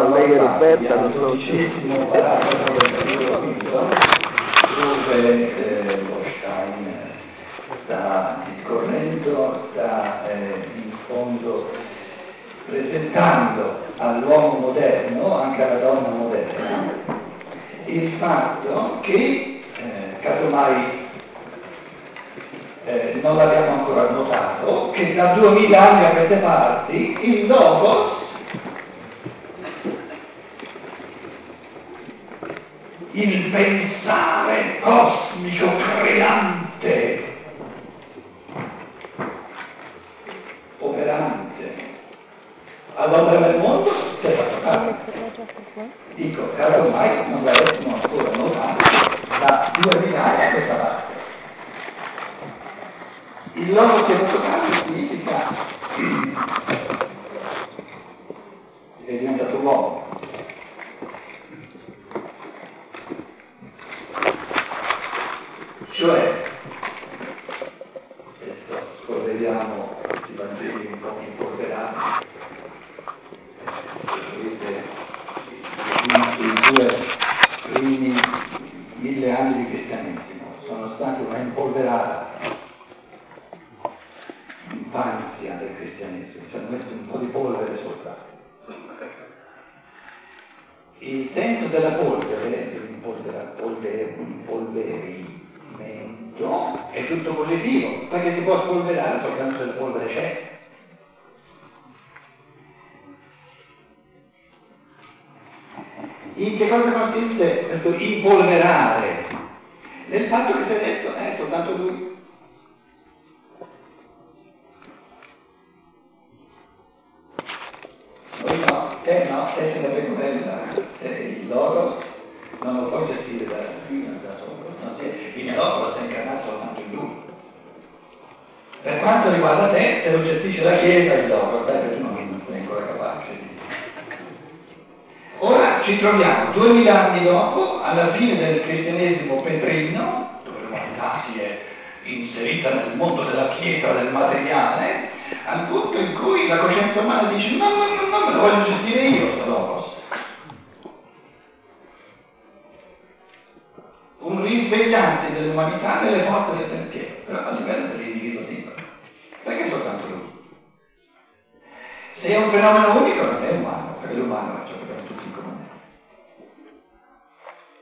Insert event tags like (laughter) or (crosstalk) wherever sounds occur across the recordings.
collega Roberta, non dove eh, lo Stein sta discorrendo, sta eh, in fondo presentando all'uomo moderno, anche alla donna moderna, il fatto che, eh, casomai eh, non l'abbiamo ancora notato, che da 2000 anni a queste parti il Logos il pensare cosmico creante, operante, all'opera del mondo si è fatto caso. Dico, casomai non l'avessimo ancora notato da 2000 anni a questa parte. Il loro tenuto caso significa (clears throat) è diventato uomo. Cioè, adesso scorreriamo i Vangeli un po' impolverati, vedete i due primi mille anni di cristianesimo sono stati una impolverata infanzia del cristianesimo, ci hanno messo un po' di polvere sopra. Il senso della polvere, impolverimento, è tutto positivo, perché si può spolverare soltanto se la polvere c'è. In che cosa consiste questo impolverare? Nel fatto che si è detto, eh, soltanto lui Noi no, te no, te se la pecorella, il loro non lo puoi gestire da, da solo, non c'è, il loro si è incarnato. Per quanto riguarda te, se lo gestisce la Chiesa il loro, perché tu non sei ancora capace. Ora ci troviamo duemila anni dopo, alla fine del cristianesimo petrino, dove l'umanità si è inserita nel mondo della Chiesa, del materiale, al punto in cui la coscienza umana dice no, no, no, no, me lo voglio gestire io questo logos. Un risvegliarsi dell'umanità nelle forze del pensiero, però a livello dell'individuo Se è un fenomeno unico non è umano, perché l'umano è ciò che abbiamo tutti in comune.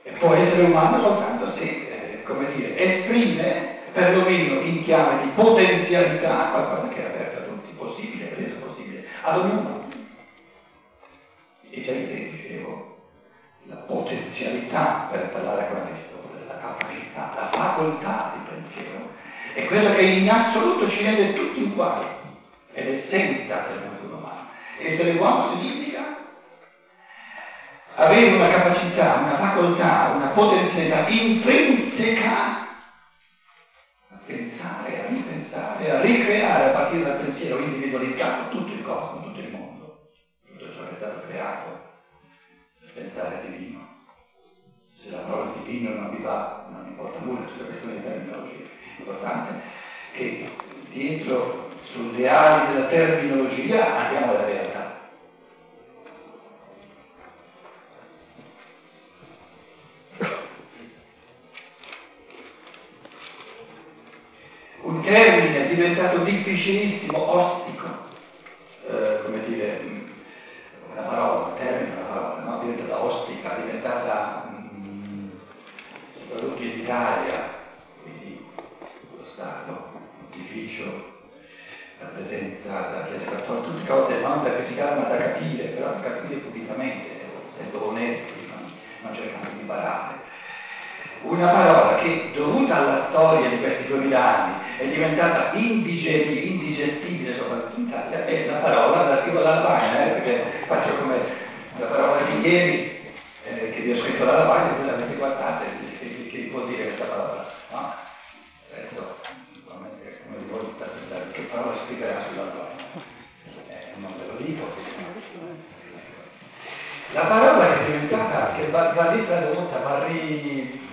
E può essere umano soltanto se, eh, come dire, esprime perlomeno in chiave di potenzialità qualcosa che è aperto ad ognuno. E già ieri dicevo, la potenzialità per parlare con Aristotele, la capacità, la facoltà di pensiero, è quella che in assoluto ci rende tutti uguali, è l'essenza del umano. Essere uomo significa avere una capacità, una facoltà, una potenzialità intrinseca a pensare, a ripensare, a ricreare a partire dal pensiero individualizzato tutto il cosmo, tutto il mondo, tutto ciò che è stato creato pensare divino. Se la parola divino non vi va, non importa nulla sulla questione di terminologia. L'importante è che dietro sulle ali della terminologia andiamo alla realtà. Diventato difficilissimo, ostico, eh, come dire, una parola, un termine, una parola, no? diventata ostica, diventata mh, soprattutto in Italia, quindi lo Stato, l'ufficio, la presenza, la chiesa cattolica, tutte cose non da criticare ma da capire, però da capire pubblicamente, essendo onesti, non, non cercando di imparare una parola che dovuta alla storia di questi duemila anni è diventata indigestibile, indigestibile soprattutto in Italia, è la parola, la scrivo alla lavagna, eh, perché faccio come la parola di ieri eh, che vi ho scritto alla lavagna, voi l'avete guardata che, che vuol dire questa parola. No? Adesso, come, voi state pensando, che parola scriverà sulla lavagna? Eh, non ve lo dico. La parola che è diventata, che va, va lì tradotta, va ri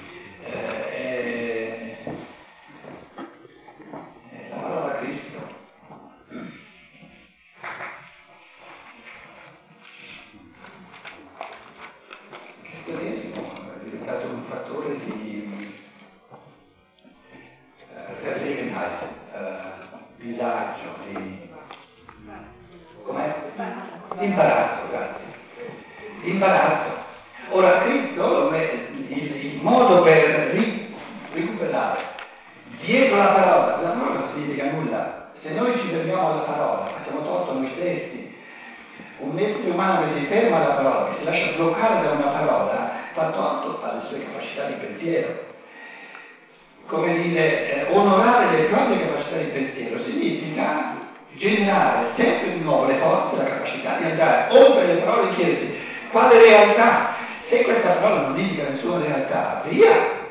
questa parola non indica nessuna realtà, via.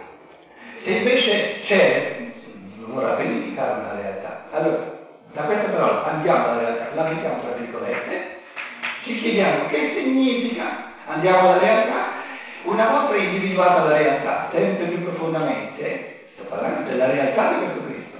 Se invece c'è, vorrà verificare una realtà. Allora, da questa parola andiamo alla realtà, la mettiamo tra virgolette, ci chiediamo che significa, andiamo alla realtà, una volta individuata la realtà, sempre più profondamente, sto parlando della realtà di questo Cristo,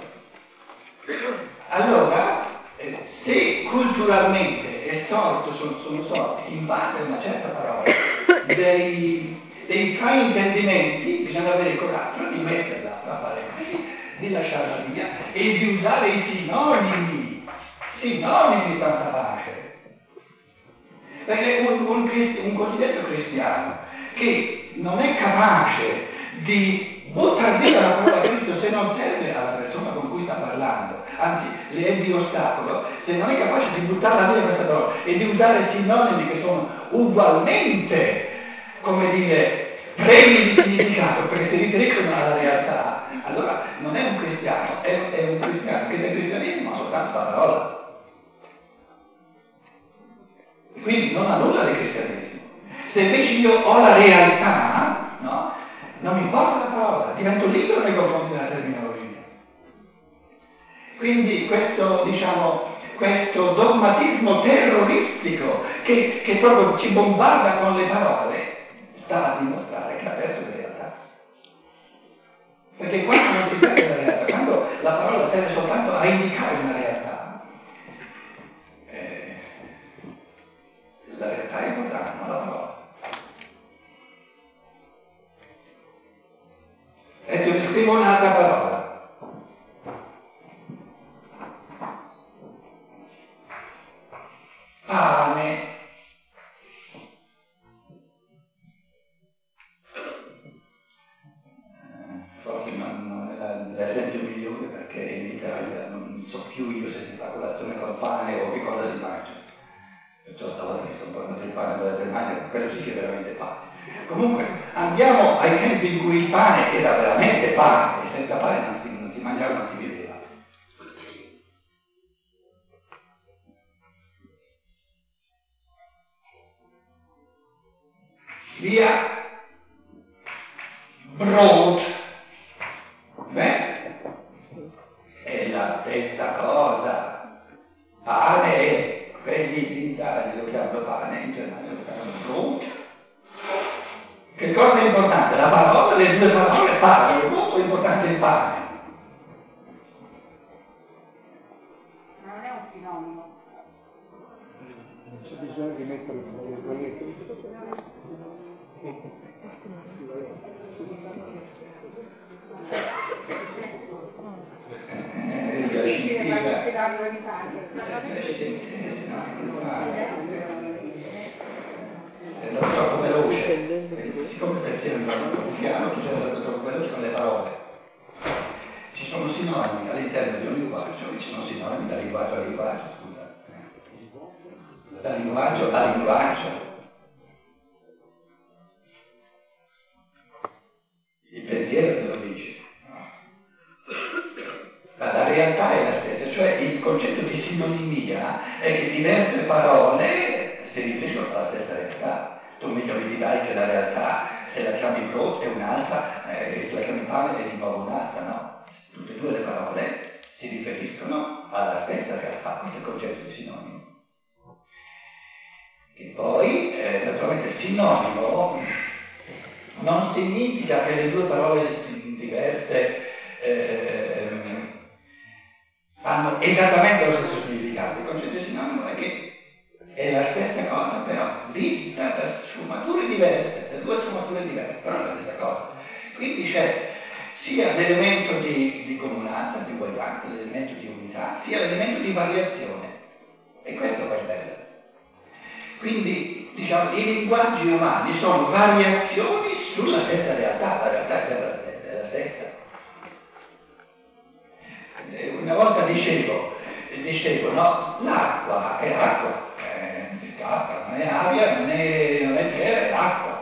allora eh, se culturalmente è sorto, sono, sono sorti in base a una certa parola (coughs) dei, dei fraintendimenti, bisogna avere il coraggio di metterla tra parentesi, di lasciarla via e di usare i sinonimi, sinonimi di santa pace. Perché un, un, un cosiddetto cristiano che non è capace di buttare via la parola di Cristo se non serve cui sta parlando, anzi le è di ostacolo, se non è capace di buttarla via questa parola e di usare sinonimi che sono ugualmente, come dire, premi di significato perché si riferiscono alla realtà, allora non è un cristiano, è, è un cristiano che del cristianesimo ha soltanto la parola. Quindi non ha nulla di cristianesimo. Se invece io ho la realtà, no? Non mi importa la parola, divento libero nei confronti della terminologia. Quindi questo, diciamo, questo dogmatismo terroristico che, che, proprio ci bombarda con le parole sta a dimostrare che ha perso la realtà. Perché quando non si Brot. Beh, è la stessa cosa. Pane, quelli in Italia lo chiamano pane, in Germania lo chiamano Brot. Che cosa è importante? La parola, le due parole parlano, molto importante il pane. Sinonimi all'interno di un linguaggio, ci sono sinonimi da linguaggio a linguaggio, scusa. Da linguaggio a linguaggio. Il pensiero te lo dice. Ma la realtà è la stessa, cioè il concetto di sinonimia è che diverse parole si riferiscono alla stessa realtà. Tu mi dirai che la realtà, se la chiami brot è un'altra, eh, se la chiami pane è di nuovo un'altra, no? Tutte e due le parole si riferiscono alla stessa realtà, questo è il concetto di sinonimo. E poi, eh, naturalmente, sinonimo non significa che le due parole diverse eh, hanno esattamente lo stesso significato. Il concetto di sinonimo è che è la stessa cosa, però vista da sfumature diverse, da due sfumature diverse, però è la stessa cosa. Quindi c'è sia l'elemento di, di comunanza, di uguaglianza, l'elemento di unità, sia l'elemento di variazione. E questo è bello. Quindi, diciamo, i linguaggi umani sono variazioni sulla stessa realtà, la realtà è sempre la stessa, è la stessa. Una volta dicevo, dicevo, no, l'acqua è acqua, eh, si scappa, non è aria, non è, non è terra, è acqua.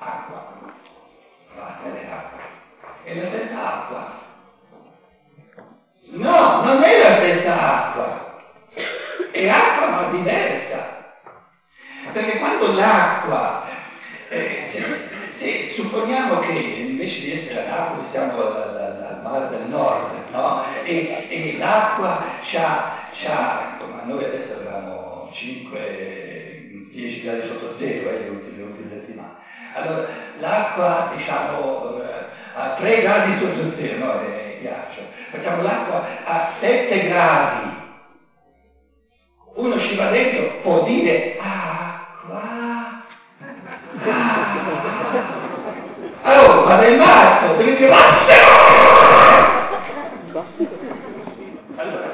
Acqua, basta è acqua. È la stessa acqua. No, non è la stessa acqua, è acqua ma diversa. Perché quando l'acqua, eh, se, se, supponiamo che invece di essere a Napoli siamo al, al, al mare del nord, no? E, e l'acqua c'ha, come noi adesso abbiamo 5, 10 gradi sotto zero, eh, le ultime, le. Allora, l'acqua, diciamo, a 3 gradi sotto zero, no? È ghiaccio. Facciamo l'acqua a 7 gradi. Uno ci va dentro, può dire, ah, Ah. Oh, ma sei matto, devi dire Allora,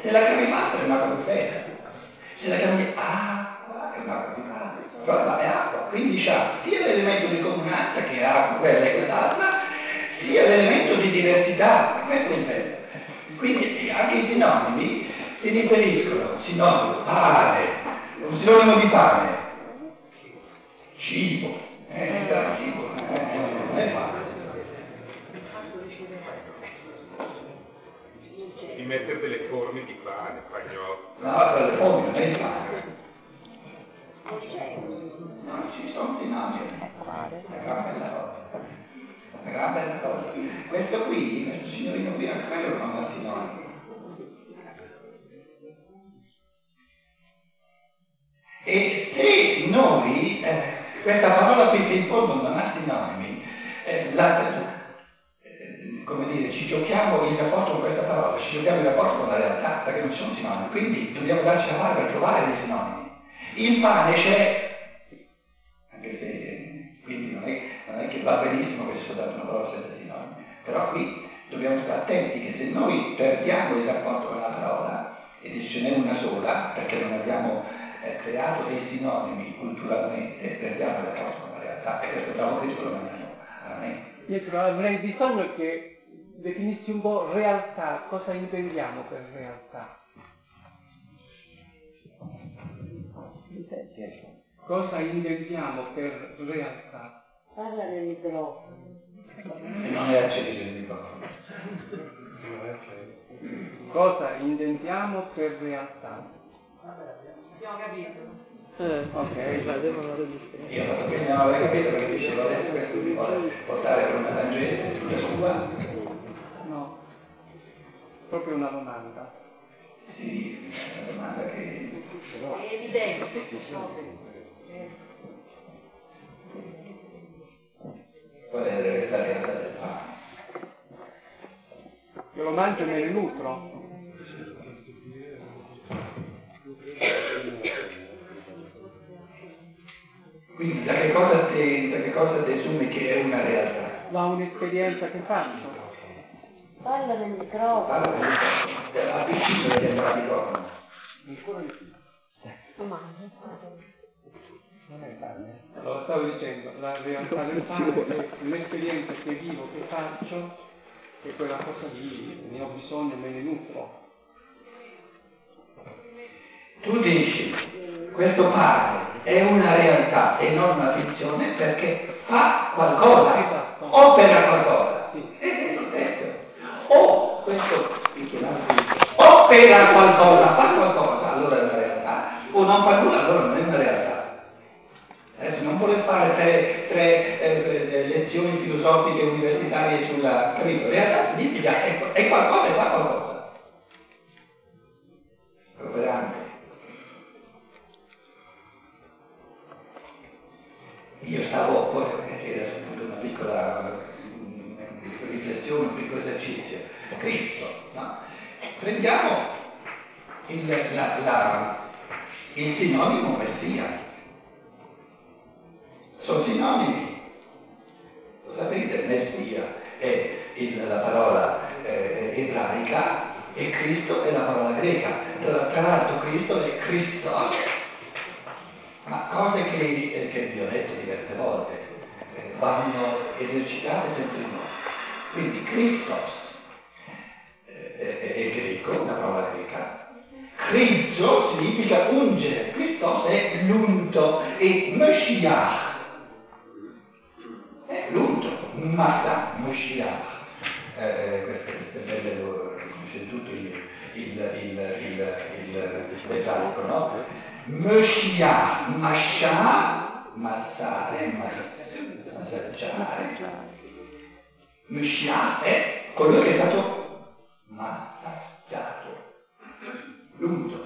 se la chiami matto è una profeta, se la chiami acqua è una profeta, però è c'ha sia l'elemento di comunanza che è acqua, quella e quell'altra, sia l'elemento di diversità, questo è il bello. Quindi anche i sinonimi si riferiscono, sinonimo, pane, un sinonimo di pane, cibo, eh, cibo, eh, non è pane. Di mettere delle forme di pane, spagnolo. No, le forme non è il pane. No, ci sono sinonimi. Una gran bella cosa. Una gran bella cosa. Questo qui, questo signorino qui, anche quello non ha sinonimi. E se noi, eh, questa parola qui che in fondo non ha sinonimi, eh, la, eh, come dire, ci giochiamo il rapporto con questa parola, ci giochiamo il rapporto con la realtà, perché non ci sono sinonimi, quindi dobbiamo darci la mano per trovare dei sinonimi. Il pane c'è, va benissimo che ci sia dato una parola senza sinonimi, però qui dobbiamo stare attenti che se noi perdiamo il rapporto con la parola, e ce n'è una sola, perché non abbiamo eh, creato dei sinonimi culturalmente, perdiamo il rapporto con la realtà, e questo bravo Cristo lo mandiamo a me. Pietro, avrei bisogno che definissi un po' realtà, cosa intendiamo per realtà? Cosa intendiamo per realtà? Parla nel microfono. Non è acceso il microfono. Cosa intendiamo per realtà? Abbiamo capito. Eh, ok, la devono Io ho fatto bene non aver capito perché dicevo adesso questo mi vuole portare per una tangente tutta sua. No, proprio una domanda. Sì, è una domanda che... È evidente. Io lo mangio e me ne nutro. Quindi da che cosa ti, da che cosa desumi che è una realtà? Da un'esperienza che faccio. Parla nel microfono. Parla del microfono, della piscina del microfono. Ancora di più. Ma Non è pane. Allora stavo dicendo, la realtà del pane è l'esperienza che vivo, che faccio, e quella cosa lì, ne ho bisogno, me ne nutro. Tu dici, questo pane è una realtà e non una finzione perché fa qualcosa, Esatto. opera qualcosa. Sì. È lo stesso. O questo, opera qualcosa, fa qualcosa, allora è una realtà, o non fa nulla, allora non è una realtà. Adesso non voler fare tre, tre eh, lezioni filosofiche universitarie sulla capito? Realtà significa è, è qualcosa e fa qualcosa. Operante. Io stavo poi, era appunto una piccola mm, riflessione, un piccolo esercizio. Cristo, no? Prendiamo il, la, la, il sinonimo Messia. L'altro Cristo è Christos, ma cose che, che vi ho detto diverse volte eh, vanno esercitate sempre in noi. Quindi Christos eh, è, è greco, una parola greca, Cristo significa ungere, Christos è l'unto e Mashiach è l'unto, Masa, Mashiach. Eh, queste, queste belle loro, specialico, no? Mashiach, Masha, massare, massaggiare. Mashiach è colui che è stato massaggiato l'unto,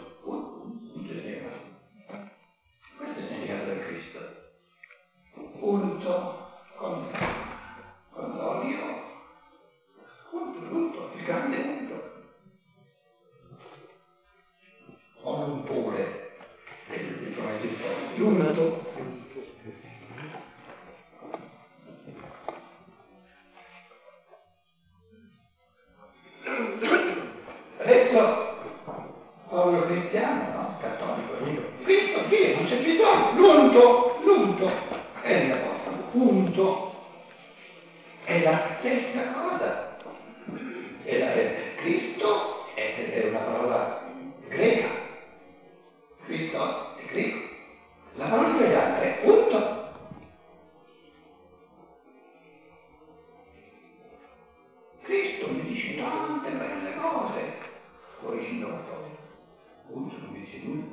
l'unto, l'unto, è l'apostolo, unto, è la stessa cosa. È la, è, Cristo è, è, una parola greca, Cristo è greco, la parola italiana è unto. Cristo mi dice tante belle cose, corriggendo la cosa punto non mi dice nulla,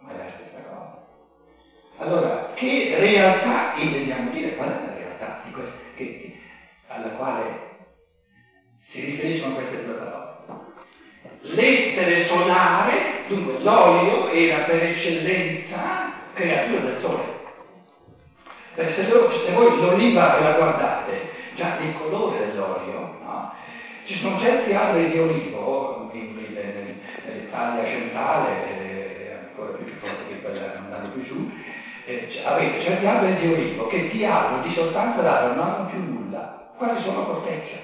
ma è la stessa cosa. Allora, che realtà intendiamo dire? Qual è la realtà di queste, che, alla quale si riferiscono queste due parole? L'essere solare, dunque l'olio era per eccellenza creatura del sole. Se, se voi l'oliva la guardate, già il colore dell'olio, no? Ci sono certi alberi di olivo nell'Italia centrale, eh, ancora più forte che quella andando più giù, eh, avete certi alberi di olivo che di albero, di sostanza d'albero non hanno più nulla, quasi solo corteccia.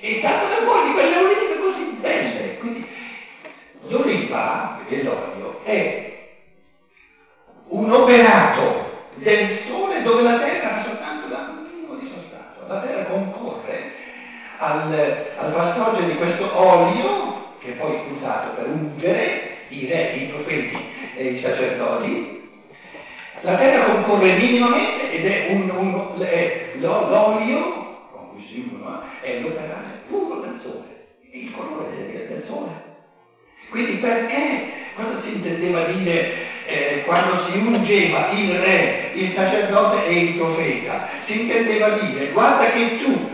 E tanto da fuori di quelle olive così belle. Quindi l'oliva l'olio è un operato del sole dove la terra ha soltanto un minimo di sostanza. La terra concorre al, al passaggio di questo olio che poi è usato per ungere i re, i profeti e i sacerdoti. La terra concorre minimamente ed è, un, un, è l'olio, con cui si ungono, è l'operato puro del sole, il colore del, del sole. Quindi perché, cosa si intendeva dire eh, quando si ungeva il re, il sacerdote e il profeta? Si intendeva dire, guarda che tu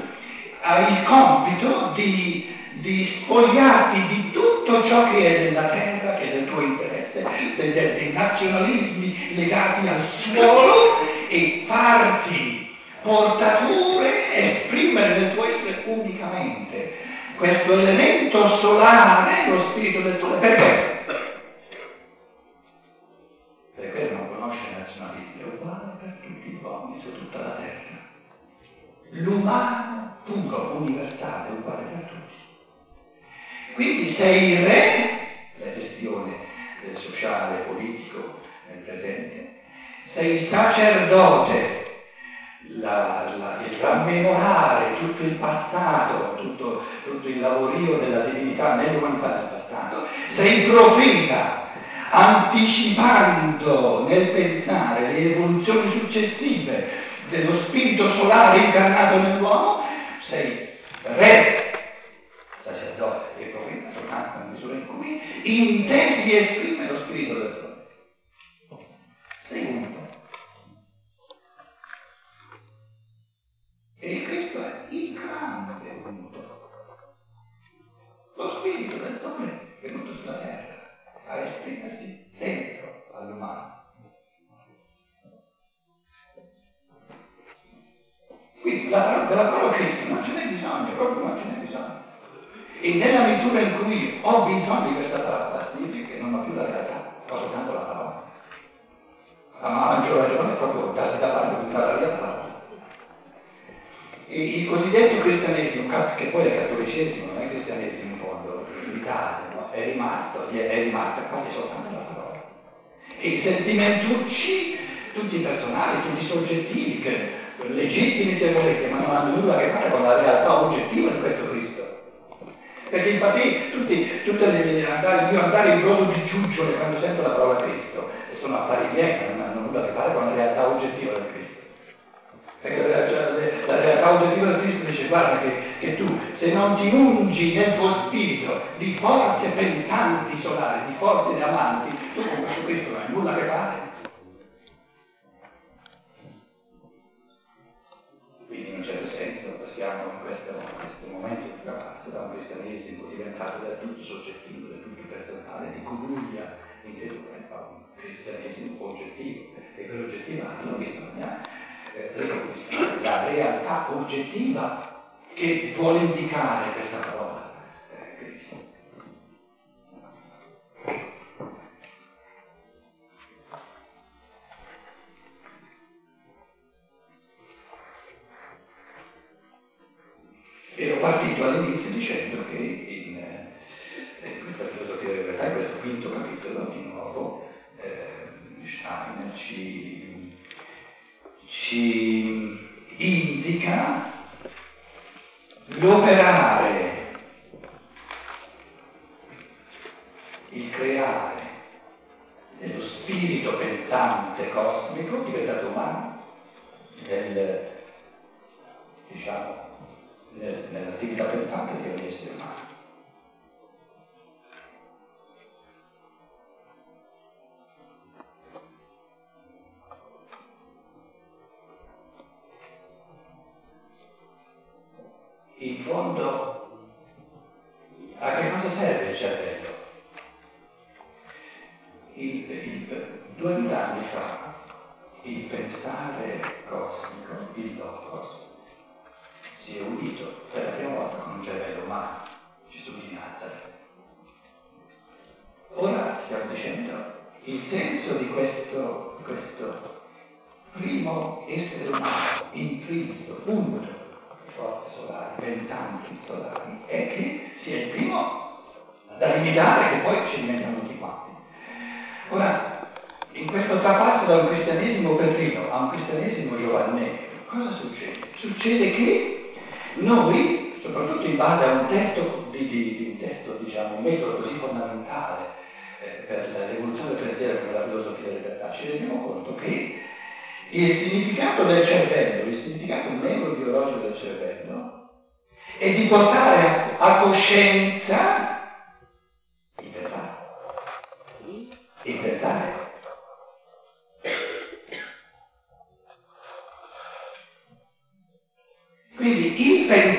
hai il compito di, di spogliarti di tutto ciò che è della terra, che è del tuo interesse, dei, dei nazionalismi legati al suolo e farti portatore, esprimere nel tuo essere unicamente questo elemento solare, lo spirito del sole. Perché? Perché non conosce i nazionalismi, è uguale per tutti gli uomini su tutta la terra. L'umano puro, universale, uguale per tutti. Quindi sei il re, la gestione sociale, politico nel presente, sei sacerdote, la, la, il rammemorare tutto il passato, tutto, tutto il lavorio della divinità nell'umanità del passato, sei profeta, anticipando nel pensare le evoluzioni successive dello spirito solare incarnato nell'uomo, sei re, sacerdote e profeta soltanto nella misura in cui in te si La, della parola Cristo non ce n'è bisogno, proprio non ce n'è bisogno. E nella misura in cui ho bisogno di questa parola, significa che non ho più la realtà, ho soltanto la parola. a maggior ragione proprio darsi da parte di la realtà. E il cosiddetto cristianesimo, che poi è cattolicesimo, non è cristianesimo in fondo, l'Italia, no? è rimasto, è rimasta quasi soltanto la parola. E i sentimentucci, tutti personali, tutti soggettivi, che, legittimi se volete, ma non hanno nulla a che fare con la realtà oggettiva di questo Cristo. Perché infatti tutti, tutte le andare, mio andare in brodo di giuggiole quando sento la parola Cristo sono affari miei, non hanno nulla a che fare con la realtà oggettiva del Cristo. Perché la, la, realtà oggettiva del Cristo dice guarda che, che, tu se non ti ungi nel tuo spirito di forze pensanti solari, di forze amanti, tu con questo Cristo non hai nulla a che fare. Passiamo in questo, in questo momento di trapasso da un cristianesimo diventato del tutto soggettivo, del tutto personale, di cuguglia interiore a un cristianesimo oggettivo. E quell'oggettivo bisogna eh, la realtà oggettiva che vuole indicare questa parola partito all'inizio dicendo che in, eh, questa filosofia della realtà, in questo quinto capitolo, di nuovo, eh, Steiner ci, ci indica l'operare, il creare dello spirito pensante cosmico diventato umano nel, diciamo, nell'attività pensante di ogni essere umano. In fondo, si è unito per la prima volta con un cervello umano, Gesù di Nazareth. Ora stiamo dicendo il senso di questo, questo primo essere umano, intriso, unico, forze solari, pensanti solari, è che sia il primo da imitare che poi ci diventano tutti quanti. Ora, in questo trapasso da un cristianesimo petrino a un cristianesimo giovanneo, cosa succede? Succede che noi, soprattutto in base a un testo, di, di, di un testo, diciamo, un metodo così fondamentale eh, per l'evoluzione del pensiero come la filosofia della libertà, ci rendiamo conto che il significato del cervello, il significato neurobiologico del cervello, è di portare a coscienza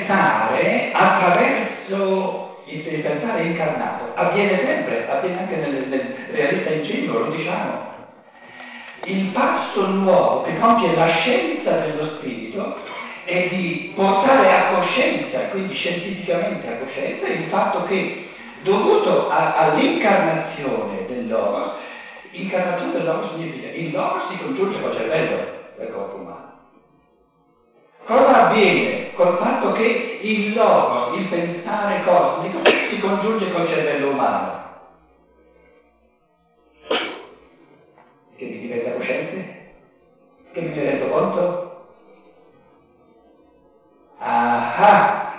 Pensare attraverso il pensare incarnato avviene sempre, avviene anche nel, nel realista ingenuo, lo diciamo, il passo nuovo che compie la scienza dello spirito è di portare a coscienza, quindi scientificamente a coscienza, il fatto che dovuto a, all'incarnazione del Logos, incarnazione del Logos significa il Logos si congiunge col cervello del corpo umano. Cosa avviene col fatto che il Logos, il pensare cosmico, si congiunge col cervello umano? che mi diventa cosciente? Che mi rendo conto? Ah,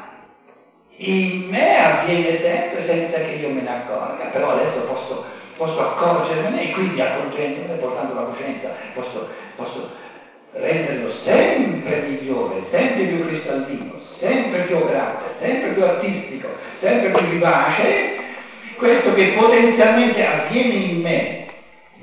in me avviene sempre senza che io me ne accorga, però adesso posso, posso accorgermene e quindi accorgendone, portando la coscienza, posso, posso renderlo sempre migliore, sempre più cristallino, sempre più operante, sempre più artistico, sempre più vivace, questo che potenzialmente avviene in me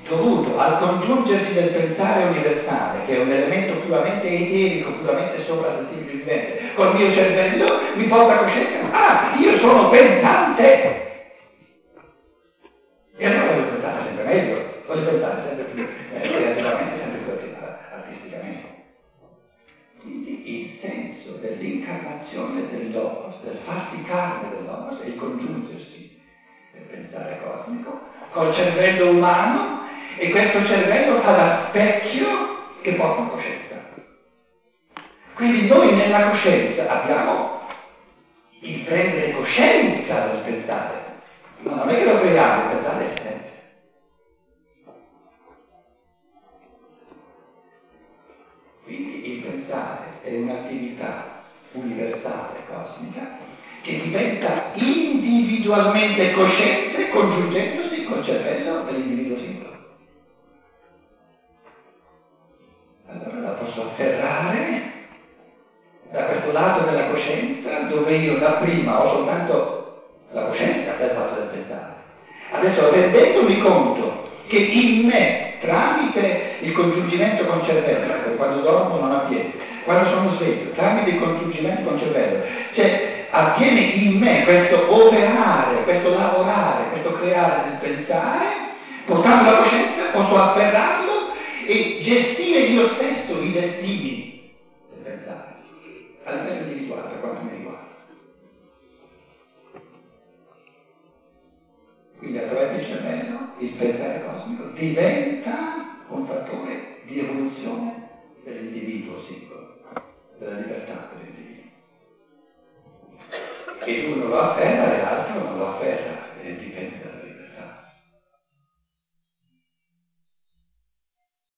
dovuto al congiungersi del pensare universale, che è un elemento puramente eterico, puramente soprasensibile vivente, col mio cervello mi porta a coscienza, ah, io sono pensante! E allora voglio pensare sempre meglio, voglio pensare sempre più eh, dell'incarnazione del Logos, del farsi carne del Logos, è il congiungersi del pensare cosmico col cervello umano E questo cervello fa da specchio che porta coscienza. Quindi noi nella coscienza abbiamo il prendere coscienza del pensare. Ma non è che lo creiamo, il pensare è sempre. Quindi il pensare è un'attività universale, cosmica, che diventa individualmente cosciente congiungendosi col cervello dell'individuo singolo. Allora la posso afferrare da questo lato della coscienza dove io da prima ho soltanto la coscienza del fatto del pensare. Adesso rendendomi conto che in me, tramite il congiungimento con cervello, ecco, quando dormo non avviene, quando sono sveglio, tramite il congiungimento con cervello, cioè avviene in me questo operare, questo lavorare, questo creare del pensare, portando la coscienza posso afferrarlo e gestire io stesso i destini del pensare a livello individuale per quanto mi riguarda. Quindi attraverso cervello il pensare cosmico diventa un fattore di evoluzione dell'individuo singolo, della libertà dell'individuo. E uno lo afferra e l'altro non lo afferra.